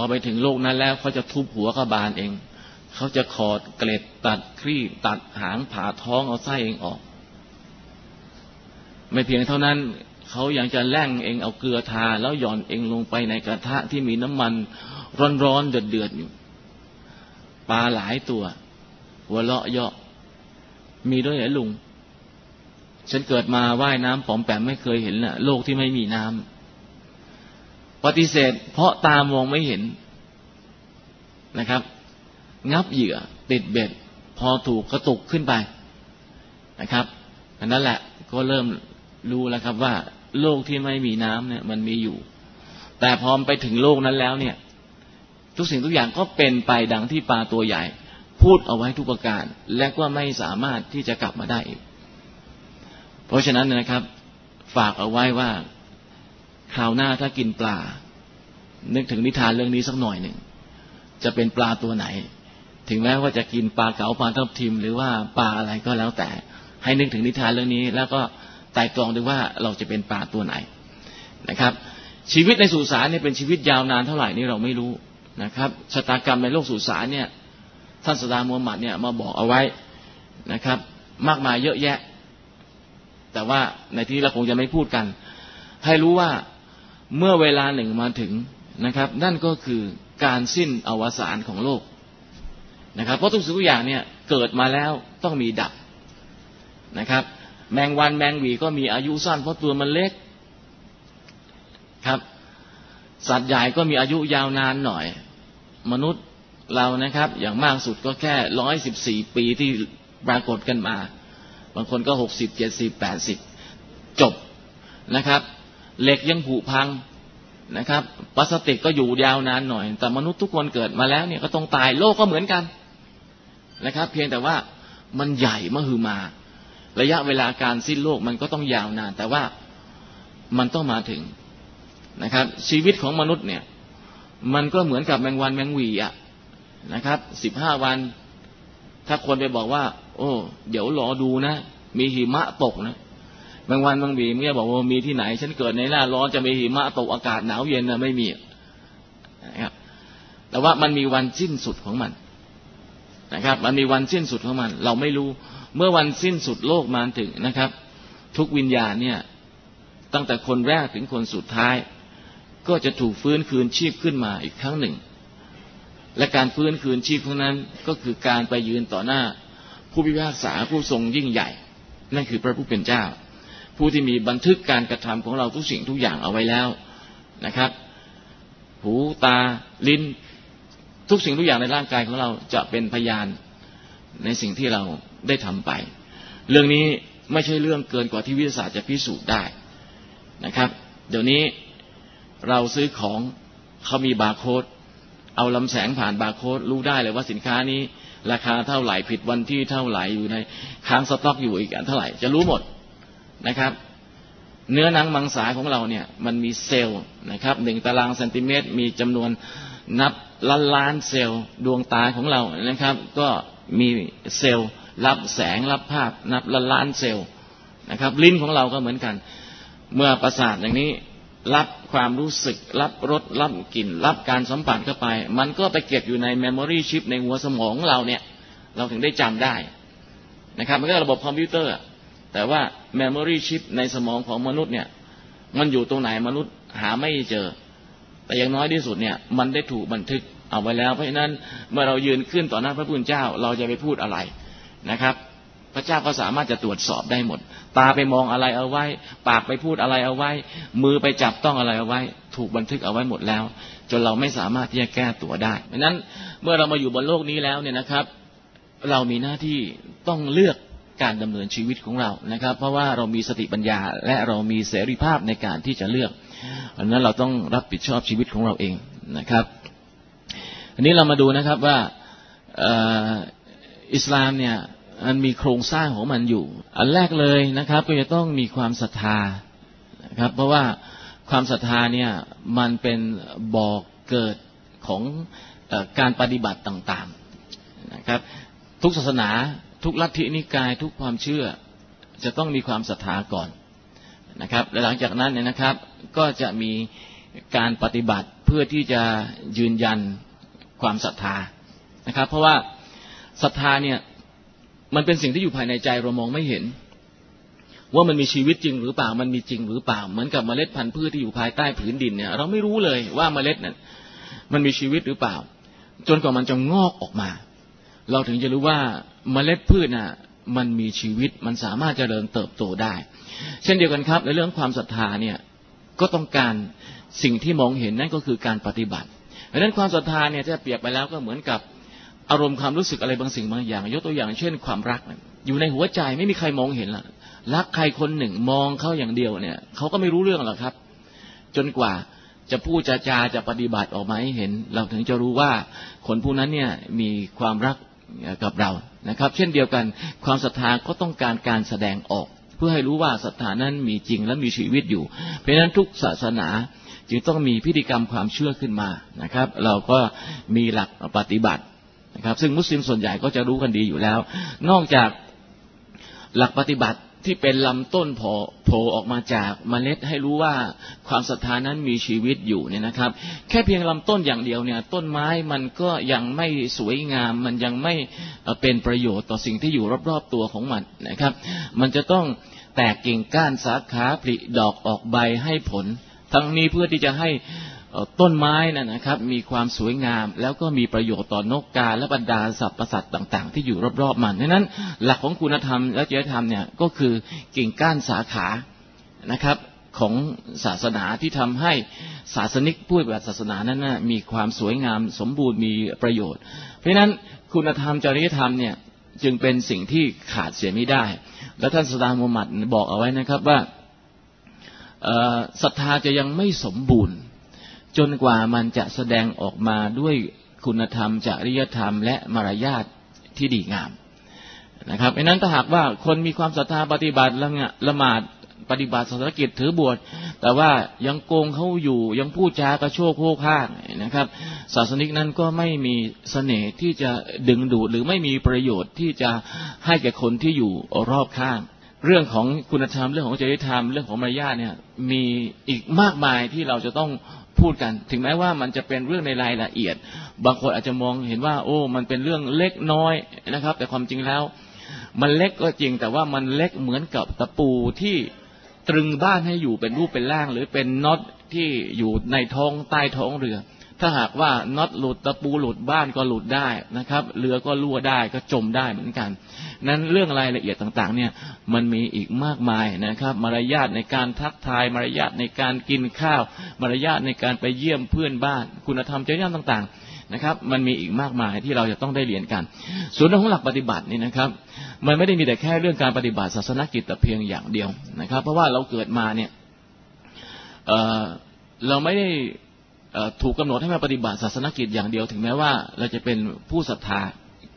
พอไปถึงโลกนั้นแล้วเขาจะทุบหัวกบาลเอง เขาจะขอดเกล็ดตัดครีบตัดหางผ่าท้องเอาไส้เองออก ไม่เพียงเท่านั้นเขายังจะแล่งเองเอาเกลือทา แล้วหย่อนเองลงไปในกระทะที่มีน้ำมันร้อนๆเดือดๆอยู่ปลาหลายตัวหัวเลาะเยาะมีด้วยเหรอลุง ฉันเกิดมาว่ายน้ำปอมแปมไม่เคยเห็นนะโลกที่ไม่มีน้ำ ปฏิเสธ เพราะตามองไม่เห็นนะครับ งับเหยื่อติดเบ็ด พอถูกกระตุกขึ้นไปนะครับอันนั้นแหละก็เริ่มรู้แล้วครับว่า โลกที่ไม่มีน้ำเนี่ย มันมีอยู่ แต่พอไปถึงโลกนั้นแล้วเนี่ย ทุกสิ่งทุกอย่างก็เป็นไปดังที่ปลาตัวใหญ่ พูดเอาไว้ทุกประการ และก็ไม่สามารถที่จะกลับมาได้อีกเพราะฉะนั้นนะครับ ฝากเอาไว้ว่า คราวหน้าถ้ากินปลา นึกถึงนิทานเรื่องนี้สักหน่อยหนึ่ง จะเป็นปลาตัวไหน ถึงแม้ว่าจะกินปลาเก๋าปลาทับทิม หรือว่าปลาอะไรก็แล้วแต่ ให้นึกถึงนิทานเรื่องนี้ แล้วก็ไต่ตรองดูว่าเราจะเป็นปลาตัวไหนนะครับ ชีวิตในสุสานเนี่ยเป็นชีวิตยาวนานเท่าไหร่นี่เราไม่รู้นะครับชะตากรรมในโลกสุสานเนี่ยท่านสดามูฮัมหมัดเนี่ยมาบอกเอาไว้นะครับ มากมายเยอะแยะ แต่ว่าในที่เราคงจะไม่พูดกัน ให้รู้ว่า เมื่อเวลาหนึ่งมาถึงนะครับ นั่นก็คือการสิ้นอวสานของโลกนะครับ เพราะทุกสิ่งทุกอย่างเนี่ยเกิดมาแล้วต้องมีดับนะครับ แมงวันแมงวีก็มีอายุสั้นเพราะตัวมันเล็กครับ สัตว์ใหญ่ก็มีอายุยาวนานหน่อย มนุษย์เรานะครับ อย่างมากสุดก็แค่ร้อยสิบสี่ปีที่ปรากฏกันมา บางคนก็หกสิบเจ็ดสิบแปดสิบจบนะครับ เหล็กยังผุพังนะครับพลาสติกก็อยู่ยาวนานหน่อย แต่มนุษย์ทุกคนเกิดมาแล้วเนี่ยก็ต้องตายโลกก็เหมือนกันนะครับ เพียงแต่ว่ามันใหญ่มหึมา ระยะเวลาการสิ้นโลกมันก็ต้องยาวนาน แต่ว่ามันต้องมาถึงนะครับ ชีวิตของมนุษย์เนี่ย มันก็เหมือนกับแมงวันแมงวีอะนะครับสิบห้าวัน ถ้าคนไปบอกว่า โอ้ เดี๋ยวรอดูนะ มีหิมะตกนะ บางวันบางบีเมื่อบอกว่ามีที่ไหน ฉันเกิดในหน้าร้อนจะมีหิมะตกอากาศหนาวเย็นนะไม่มีนะครับ แต่ว่ามันมีวันสิ้นสุดของมันนะครับ มันมีวันสิ้นสุดของมัน เราไม่รู้ เมื่อวันสิ้นสุดโลกมาถึงนะครับ ทุกวิญญาณเนี่ย ตั้งแต่คนแรกถึงคนสุดท้าย ก็จะถูกฟื้นคืนชีพขึ้นมาอีกครั้งหนึ่ง และการฟื้นคืนชีพพวกนั้น ก็คือการไปยืนต่อหน้า ผู้พิพากษาผู้ทรงยิ่งใหญ่ นั่นคือพระผู้เป็นเจ้า ผู้ที่มีบันทึกการกระทำของเราทุกสิ่งทุกอย่างเอาไว้แล้วนะครับ หูตาลิ้นทุกสิ่งทุกอย่างในร่างกายของเราจะเป็นพยานในสิ่งที่เราได้ทำไป เรื่องนี้ไม่ใช่เรื่องเกินกว่าที่วิทยาศาสตร์จะพิสูจน์ได้นะครับ เดี๋ยวนี้เราซื้อของเขามีบาร์โค้ดเอาลำแสงผ่านบาร์โค้ดรู้ได้เลยว่าสินค้านี้ ราคาเท่าไหร่ผิดวันที่เท่าไหร่อยู่ในค้างสต็อกอยู่อีกอันเท่าไหร่จะรู้หมด นะครับ เนื้อหนังมังสาของเราเนี่ยมันมีเซลล์นะครับหนึ่งตารางเซนติเมตร มีจำนวนนับล้านล้านเซลล์ดวงตาของเรานะครับ ก็มีเซลล์รับแสงรับภาพ นับล้านล้านเซลล์นะครับ ลิ้นของเราก็เหมือนกัน เมื่อประสาทอย่างนี้รับความรู้สึกรับรสรับกลิ่น รับการสัมผัสเข้าไป มันก็ไปเก็บอยู่ใน memory chip ในหัวสมองเราเนี่ย เราถึงได้จำได้นะครับ มันก็ระบบคอมพิวเตอร์ แต่ว่า memory chip ในสมองของมนุษย์เนี่ย มันอยู่ตรงไหนมนุษย์หาไม่เจอ แต่อย่างน้อยที่สุดเนี่ย มันได้ถูกบันทึกเอาไว้แล้ว เพราะฉะนั้นเมื่อเรายืนขึ้นต่อหน้าพระผู้เป็นเจ้าเราจะไปพูดอะไรนะครับ พระเจ้าก็สามารถจะตรวจสอบได้หมด ตาไปมองอะไรเอาไว้ ปากไปพูดอะไรเอาไว้ มือไปจับต้องอะไรเอาไว้ ถูกบันทึกเอาไว้หมดแล้ว จนเราไม่สามารถที่จะแก้ตัวได้ดังนั้นเมื่อเรามาอยู่บนโลกนี้แล้วเนี่ยนะครับ เรามีหน้าที่ต้องเลือก การดำเนินชีวิตของเรานะครับ เพราะว่าเรามีสติปัญญาและเรามีเสรีภาพในการที่จะเลือกดังนั้นเราต้องรับผิดชอบชีวิตของเราเองนะครับ อันนี้เรามาดูนะครับว่าอิสลามเนี่ยมันมีโครงสร้างของมันอยู่ อันแรกเลยนะครับ ก็จะต้องมีความศรัทธานะครับ เพราะว่าความศรัทธาเนี่ยมันเป็นบอกเกิดของอการปฏิบัติต่างๆนะครับ ทุกศาสนา ทุกลัทธินิกายทุกความเชื่อจะต้องมีความศรัทธาก่อนนะครับ และหลังจากนั้นเนี่ยนะครับ ก็จะมีการปฏิบัติเพื่อที่จะยืนยันความศรัทธานะครับ เพราะว่าศรัทธาเนี่ยมันเป็นสิ่งที่อยู่ภายในใจเรามองไม่เห็น ว่ามันมีชีวิตจริงหรือเปล่ามันมีจริงหรือเปล่า เหมือนกับเมล็ดพันธุ์พืชที่อยู่ภายใต้ผืนดินเนี่ยเราไม่รู้เลยว่าเมล็ดนั้นมันมีชีวิตหรือเปล่า จนกว่ามันจะงอกออกมา เราถึงจะรู้ว่าเมล็ดพืชน่ะมันมีชีวิตมันสามารถเจริญเติบโตได้ เช่นเดียวกันครับ ในเรื่องความศรัทธาเนี่ยก็ต้องการสิ่งที่มองเห็นนั่นก็คือการปฏิบัติดังนั้นความศรัทธาเนี่ยถ้าเปรียบไปแล้วก็เหมือนกับอารมณ์ความรู้สึกอะไรบางสิ่งบางอย่าง ยกตัวอย่างเช่นความรัก อยู่ในหัวใจไม่มีใครมองเห็นล่ะรักใครคนหนึ่งมองเขาอย่างเดียวเนี่ยเขาก็ไม่รู้เรื่องหรอกครับ จนกว่าจะพูดจาจาจะปฏิบัติออกมาให้เห็น เราถึงจะรู้ว่าคนผู้นั้นเนี่ยมีความรัก กับเรานะครับ เช่นเดียวกัน ความศรัทธาก็ต้องการการแสดงออก เพื่อให้รู้ว่าศรัทธานั้นมีจริงและมีชีวิตอยู่ เพราะฉะนั้นทุกศาสนาจึงต้องมีพิธีกรรมความเชื่อขึ้นมานะครับ เราก็มีหลักปฏิบัตินะครับ ซึ่งมุสลิมส่วนใหญ่ก็จะรู้กันดีอยู่แล้ว นอกจากหลักปฏิบัติ ที่เป็นลำต้นโผล่ออกมาจากเมล็ดให้รู้ว่าความศรัทธานั้นมีชีวิตอยู่เนี่ยนะครับ แค่เพียงลำต้นอย่างเดียวเนี่ยต้นไม้มันก็ยังไม่สวยงาม มันยังไม่เป็นประโยชน์ต่อสิ่งที่อยู่รอบๆตัวของมันนะครับ มันจะต้องแตกกิ่งก้านสาขาผลิดอกออกใบให้ผล ทั้งนี้เพื่อที่จะให้ ต้นไม้นะนะครับ มีความสวยงาม แล้วก็มีประโยชน์ต่อนกกาและบรรดาสัตว์ประสัตต่าง ๆ ที่อยู่รอบๆมันดังนั้น หลักของคุณธรรมและจริยธรรมเนี่ยก็คือกิ่งก้านสาขานะครับของศาสนาที่ทำให้ศาสนิกผู้ปฏิบัติศาสนานั้นนะมีความสวยงามสมบูรณ์มีประโยชน์ เพราะฉะนั้นคุณธรรมจริยธรรมเนี่ยจึงเป็นสิ่งที่ขาดเสียไม่ได้ และท่านสดามุฮัมมัดบอกเอาไว้นะครับว่าศรัทธาจะยังไม่สมบูรณ์ จนกว่ามันจะแสดงออกมาด้วยคุณธรรมจริยธรรม และมารยาทที่ดีงามนะครับเพราะนั้นถ้าหากว่าคนมีความศรัทธาปฏิบัติละละหมาดปฏิบัติศาสนกิจถือบวชแต่ว่ายังโกงเขาอยู่ยังพูดจากระโชกโคกข้างนะครับ ศาสนิกนั้นก็ไม่มีเสน่ห์ที่จะดึงดูดหรือไม่มีประโยชน์ที่จะให้แก่คนที่อยู่รอบข้าง เรื่องของคุณธรรมเรื่องของจริยธรรมเรื่องของมารยาทเนี่ยมีอีกมากมายที่เราจะต้อง พูดกัน ถึงแม้ว่ามันจะเป็นเรื่องในรายละเอียด บางคนอาจจะมองเห็นว่า โอ้ มันเป็นเรื่องเล็กน้อยนะครับ แต่ความจริงแล้ว มันเล็กก็จริง แต่ว่ามันเล็กเหมือนกับตะปูที่ตรึงบ้านให้อยู่เป็นรูปเป็นร่าง หรือเป็นน็อตที่อยู่ในท้องใต้ท้องเรือ ถ้าหากว่าน็อตหลุดตะปูหลุดบ้านก็หลุดได้นะครับ เรือก็รั่วได้ก็จมได้เหมือนกัน นั้นเรื่องรายละเอียดต่างๆ เนี่ยมันมีอีกมากมายนะครับ มารยาทในการทักทาย มารยาทในการกินข้าว มารยาทในการไปเยี่ยมเพื่อนบ้าน คุณธรรมจริยธรรมต่างๆนะครับมันมีอีกมากมายที่เราจะต้องได้เรียนกัน ส่วนเรื่องของหลักปฏิบัตินี่นะครับ มันไม่ได้มีแต่แค่เรื่องการปฏิบัติศาสนกิจแต่เพียงอย่างเดียวนะครับ เพราะว่าเราเกิดมาเนี่ยเเราไม่ได้ ถูกกาหนดให้มาปฏิบัติศาสนกิจอย่างเดียว ถึงแม้ว่าเราจะเป็นผู้ศรัทธา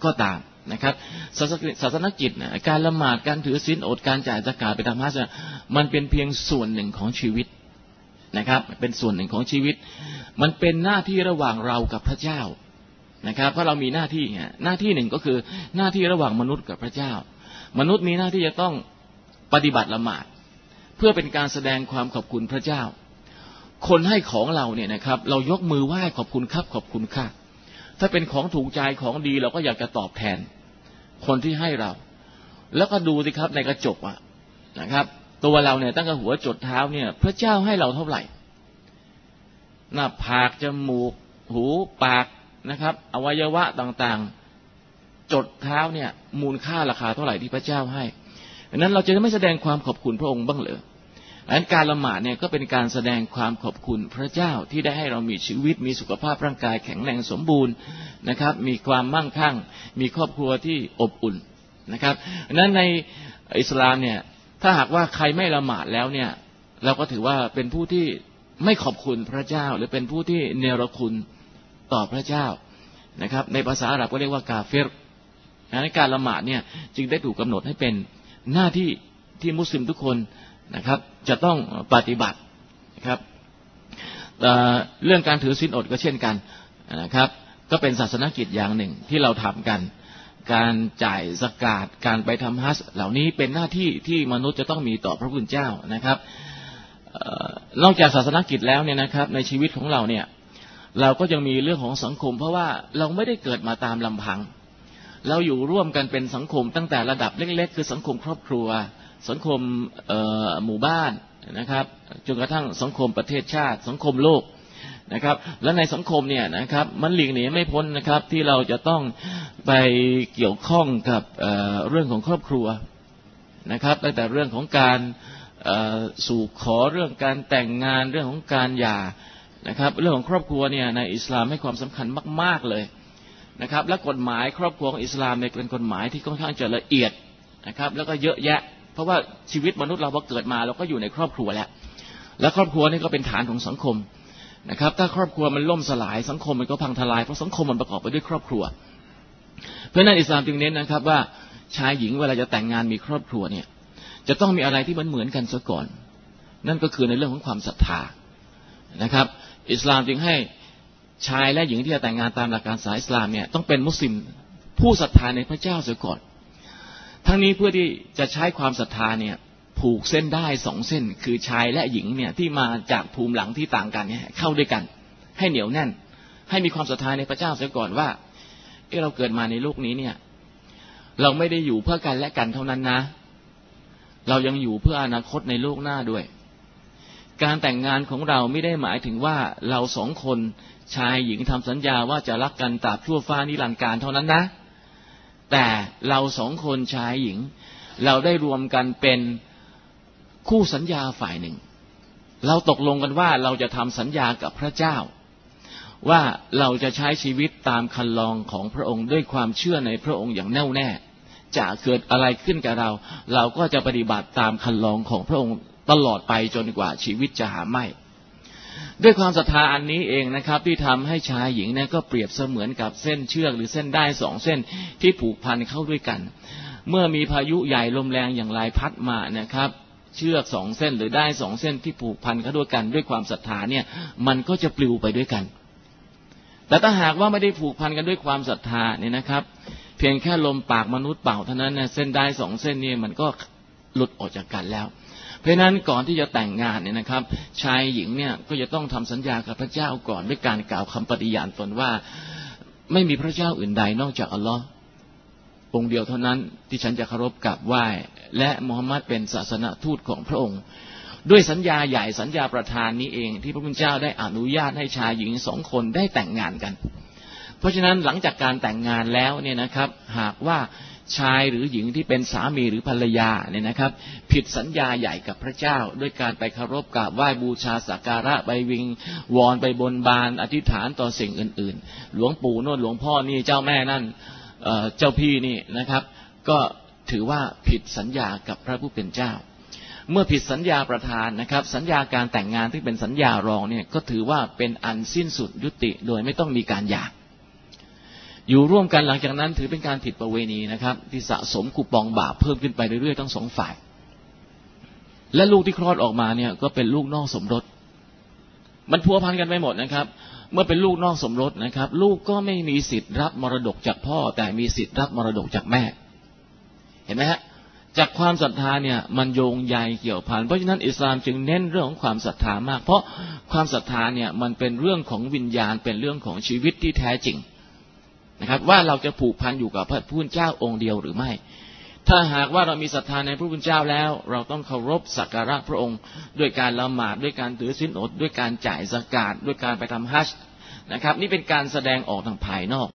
ก็ตามนะครับศาสนกิจการละหมาดการถือศีลอดการจ่ายสกาดไปทำฮัจญ์มันเป็นเพียงส่วนหนึ่งของชีวิตนะครับ เป็นส่วนหนึ่งของชีวิต มันเป็นหน้าที่ระหว่างเรากับพระเจ้านะครับ เพราะเรามีหน้าที่ไงหน้าที่หนึ่งก็คือหน้าที่ระหว่างมนุษย์กับพระเจ้า มนุษย์มีหน้าที่จะต้องปฏิบัติละหมาด เพื่อเป็นการแสดงความขอบคุณพระเจ้า คนให้ของเราเนี่ยนะครับ เรายกมือไหว้ขอบคุณครับ ขอบคุณค่ะ ถ้าเป็นของถูกใจของดีเราก็อยากจะตอบแทน คนที่ให้เรา แล้วก็ดูสิครับในกระจกอะนะครับ ตัวเราเนี่ยตั้งแต่หัวจดเท้าเนี่ย พระเจ้าให้เราเท่าไหร่หน้าผากจมูก หูปากนะครับ อวัยวะต่างๆ จดเท้าเนี่ย มูลค่าราคาเท่าไหร่ที่พระเจ้าให้ดังนั้นเราจะไม่แสดงความขอบคุณพระองค์บ้างเหรอ อันการละหมาดเนี่ยก็เป็นการแสดงความขอบคุณพระเจ้าที่ได้ให้เรามีชีวิต มีสุขภาพร่างกายแข็งแรงสมบูรณ์นะครับ มีความมั่งคั่ง มีครอบครัวที่อบอุ่นนะครับนั้นในอิสลามเนี่ยถ้าหากว่าใครไม่ละหมาดแล้วเนี่ยเราก็ถือว่าเป็นผู้ที่ไม่ขอบคุณพระเจ้า หรือเป็นผู้ที่เนรคุณต่อพระเจ้านะครับ ในภาษาอาหรับก็เรียกว่ากาเฟรในการละหมาดเนี่ยจึงได้ถูกกาหนดให้เป็นหน้าที่ ที่มุสลิมทุกคนนะครับ จะต้องปฏิบัตินะครับเรื่องการถือศีลอดก็เช่นกันนะครับ ก็เป็นศาสนกิจอย่างหนึ่งที่เราทำกัน การจ่ายสกาดการไปทำฮัสเหล่านี้เป็นหน้าที่ที่มนุษย์จะต้องมีต่อพระพุทธเจ้านะครับนอกจากศาสนกิจแล้วเนี่ยนะครับ ในชีวิตของเราเนี่ย เราก็ยังมีเรื่องของสังคม เพราะว่าเราไม่ได้เกิดมาตามลำพัง เราอยู่ร่วมกันเป็นสังคมตั้งแต่ระดับเล็ก ๆ คือสังคมครอบครัว สังคมหมู่บ้านนะครับจนกระทั่งสังคมประเทศชาติ สังคมโลกนะครับ และในสังคมเนี่ยนะครับ มันหลีกหนีไม่พ้นนะครับ ที่เราจะต้องไปเกี่ยวข้องกับเเรื่องของครอบครัวนะครับ ตั้งแต่เรื่องของการสู่ขอเรื่องการแต่งงานเรื่องของการหย่านะครับ เรื่องของครอบครัวเนี่ยในอิสลามให้ความสำคัญมาก ๆเลยนะครับ และกฎหมายครอบครัวของอิสลามเนี่ยเป็นกฎหมายที่ค่อนข้างจะละเอียดนะครับ แล้วก็เยอะแยะ ราะว่าชีวิตมนุษย์เราพอเกิดมาเราก็อยู่ในครอบครัวแล้ว และครอบครัวนี่ก็เป็นฐานของสังคมนะครับ ถ้าครอบครัวมันล่มสลายสังคมมันก็พังทลายเพราะสังคมมันประกอบไปด้วยครอบครัว เพราะนั้นอิสลามจึงเน้นนะครับว่าชายหญิงเวลาจะแต่งงานมีครอบครัวเนี่ย จะต้องมีอะไรที่มันเหมือนกันซะก่อน นั่นก็คือในเรื่องของความศรัทธานะครับ อิสลามจึงให้ชายและหญิงที่จะแต่งงานตามหลักการสายอิสลามเนี่ยต้องเป็นมุสลิมผู้ศรัทธาในพระเจ้าเสียก่อน ทั้งนี้เพื่อที่จะใช้ความศรัทธาเนี่ย ผูกเส้นได้สองเส้น คือชายและหญิงเนี่ยที่มาจากภูมิหลังที่ต่างกันเนี่ยเข้าด้วยกัน ให้เหนียวแน่น ให้มีความศรัทธาในพระเจ้าเสียก่อนว่าเออเราเกิดมาในโลกนี้เนี่ย เราไม่ได้อยู่เพื่อกันและกันเท่านั้นนะ เรายังอยู่เพื่ออนาคตในโลกหน้าด้วย การแต่งงานของเราไม่ได้หมายถึงว่าเราสองคนชายหญิงทำสัญญาว่าจะรักกันตราบชั่วฟ้านิรันดร์การเท่านั้นนะ แต่เราสองคนชายหญิง เราได้รวมกันเป็นคู่สัญญาฝ่ายหนึ่ง เราตกลงกันว่าเราจะทำสัญญากับพระเจ้า ว่าเราจะใช้ชีวิตตามคันลองของพระองค์ด้วยความเชื่อในพระองค์อย่างแน่วแน่ จะเกิดอะไรขึ้นกับเรา เราก็จะปฏิบัติตามคันลองของพระองค์ตลอดไปจนกว่าชีวิตจะหาไม่ ด้วยความศรัทธาอันนี้เองนะครับ ที่ทำให้ชายหญิงนั้นก็เปรียบเสมือนกับเส้นเชือก หรือเส้นได้สองเส้นที่ผูกพันเข้าด้วยกัน เมื่อมีพายุใหญ่ลมแรงอย่างไรพัดมานะครับ เชือกสองเส้นหรือได้สองเส้นที่ผูกพันเข้าด้วยกัน ด้วยความศรัทธาเนี่ยมันก็จะปลิวไปด้วยกัน แต่ถ้าหากว่าไม่ได้ผูกพันกันด้วยความศรัทธาเนี่ยนะครับ เพียงแค่ลมปากมนุษย์เป่าเท่านั้นเส้นได้สองเส้นนี้มันก็หลุดออกจากกันแล้ว เพราะนั้นก่อนที่จะแต่งงานเนี่ยนะครับ ชายหญิงเนี่ยก็จะต้องทำสัญญากับพระเจ้าก่อนด้วยการกล่าวคำปฏิญาณตนว่า ไม่มีพระเจ้าอื่นใดนอกจากอัลลอฮ์องเดียวเท่านั้นที่ฉันจะเคารพกราบไหว้และมุฮัมมัดเป็นศาสนทูตของพระองค์ ด้วยสัญญาใหญ่สัญญาประธานนี้เอง ที่พระพุทธเจ้าได้อนุญาตให้ชายหญิงสองคนได้แต่งงานกัน เพราะฉะนั้นหลังจากการแต่งงานแล้วเนี่ยนะครับ หากว่าชายหรือหญิงที่เป็นสามีหรือภรรยาเนี่ยนะครับ ผิดสัญญาใหญ่กับพระเจ้า ด้วยการไปเคารพกราบไหว้บูชาสักการะไปวิงวอนไปบนบานอธิษฐานต่อสิ่งอื่น ๆ หลวงปู่โน่นหลวงพ่อนี่เจ้าแม่นั่นเจ้าพี่นี่นะครับ ก็ถือว่าผิดสัญญากับพระผู้เป็นเจ้า เมื่อผิดสัญญาประธานนะครับ สัญญาการแต่งงานที่เป็นสัญญารองเนี่ยก็ถือว่าเป็นอันสิ้นสุดยุติโดยไม่ต้องมีการหย่า อยู่ร่วมกันหลังจากนั้นถือเป็นการผิดประเวณีนะครับ ที่สะสมคูปองบาปเพิ่มขึ้นไปเรื่อยๆทั้งสองฝ่าย และลูกที่คลอดออกมาเนี่ยก็เป็นลูกนอกสมรส มันพัวพันกันไปหมดนะครับ เมื่อเป็นลูกนอกสมรสนะครับ ลูกก็ไม่มีสิทธิ์รับมรดกจากพ่อ แต่มีสิทธิ์รับมรดกจากแม่ เห็นไหมฮะจากความศรัทธาเนี่ยมันโยงใยเกี่ยวพัน เพราะฉะนั้นอิสลามจึงเน้นเรื่องของความศรัทธามาก เพราะความศรัทธาเนี่ยมันเป็นเรื่องของวิญญาณเป็นเรื่องของชีวิตที่แท้จริง นะครับ ว่าเราจะผูกพันอยู่กับพระผู้เป็นเจ้าองค์เดียวหรือไม่ ถ้าหากว่าเรามีศรัทธาในพระผู้เป็นเจ้าแล้ว เราต้องเคารพสักการะพระองค์ ด้วยการละหมาดด้วยการถือศีลอด ด้วยการจ่ายสกาดด้วยการไปทำฮัจญ์นะครับ นี่เป็นการแสดงออกทางภายนอก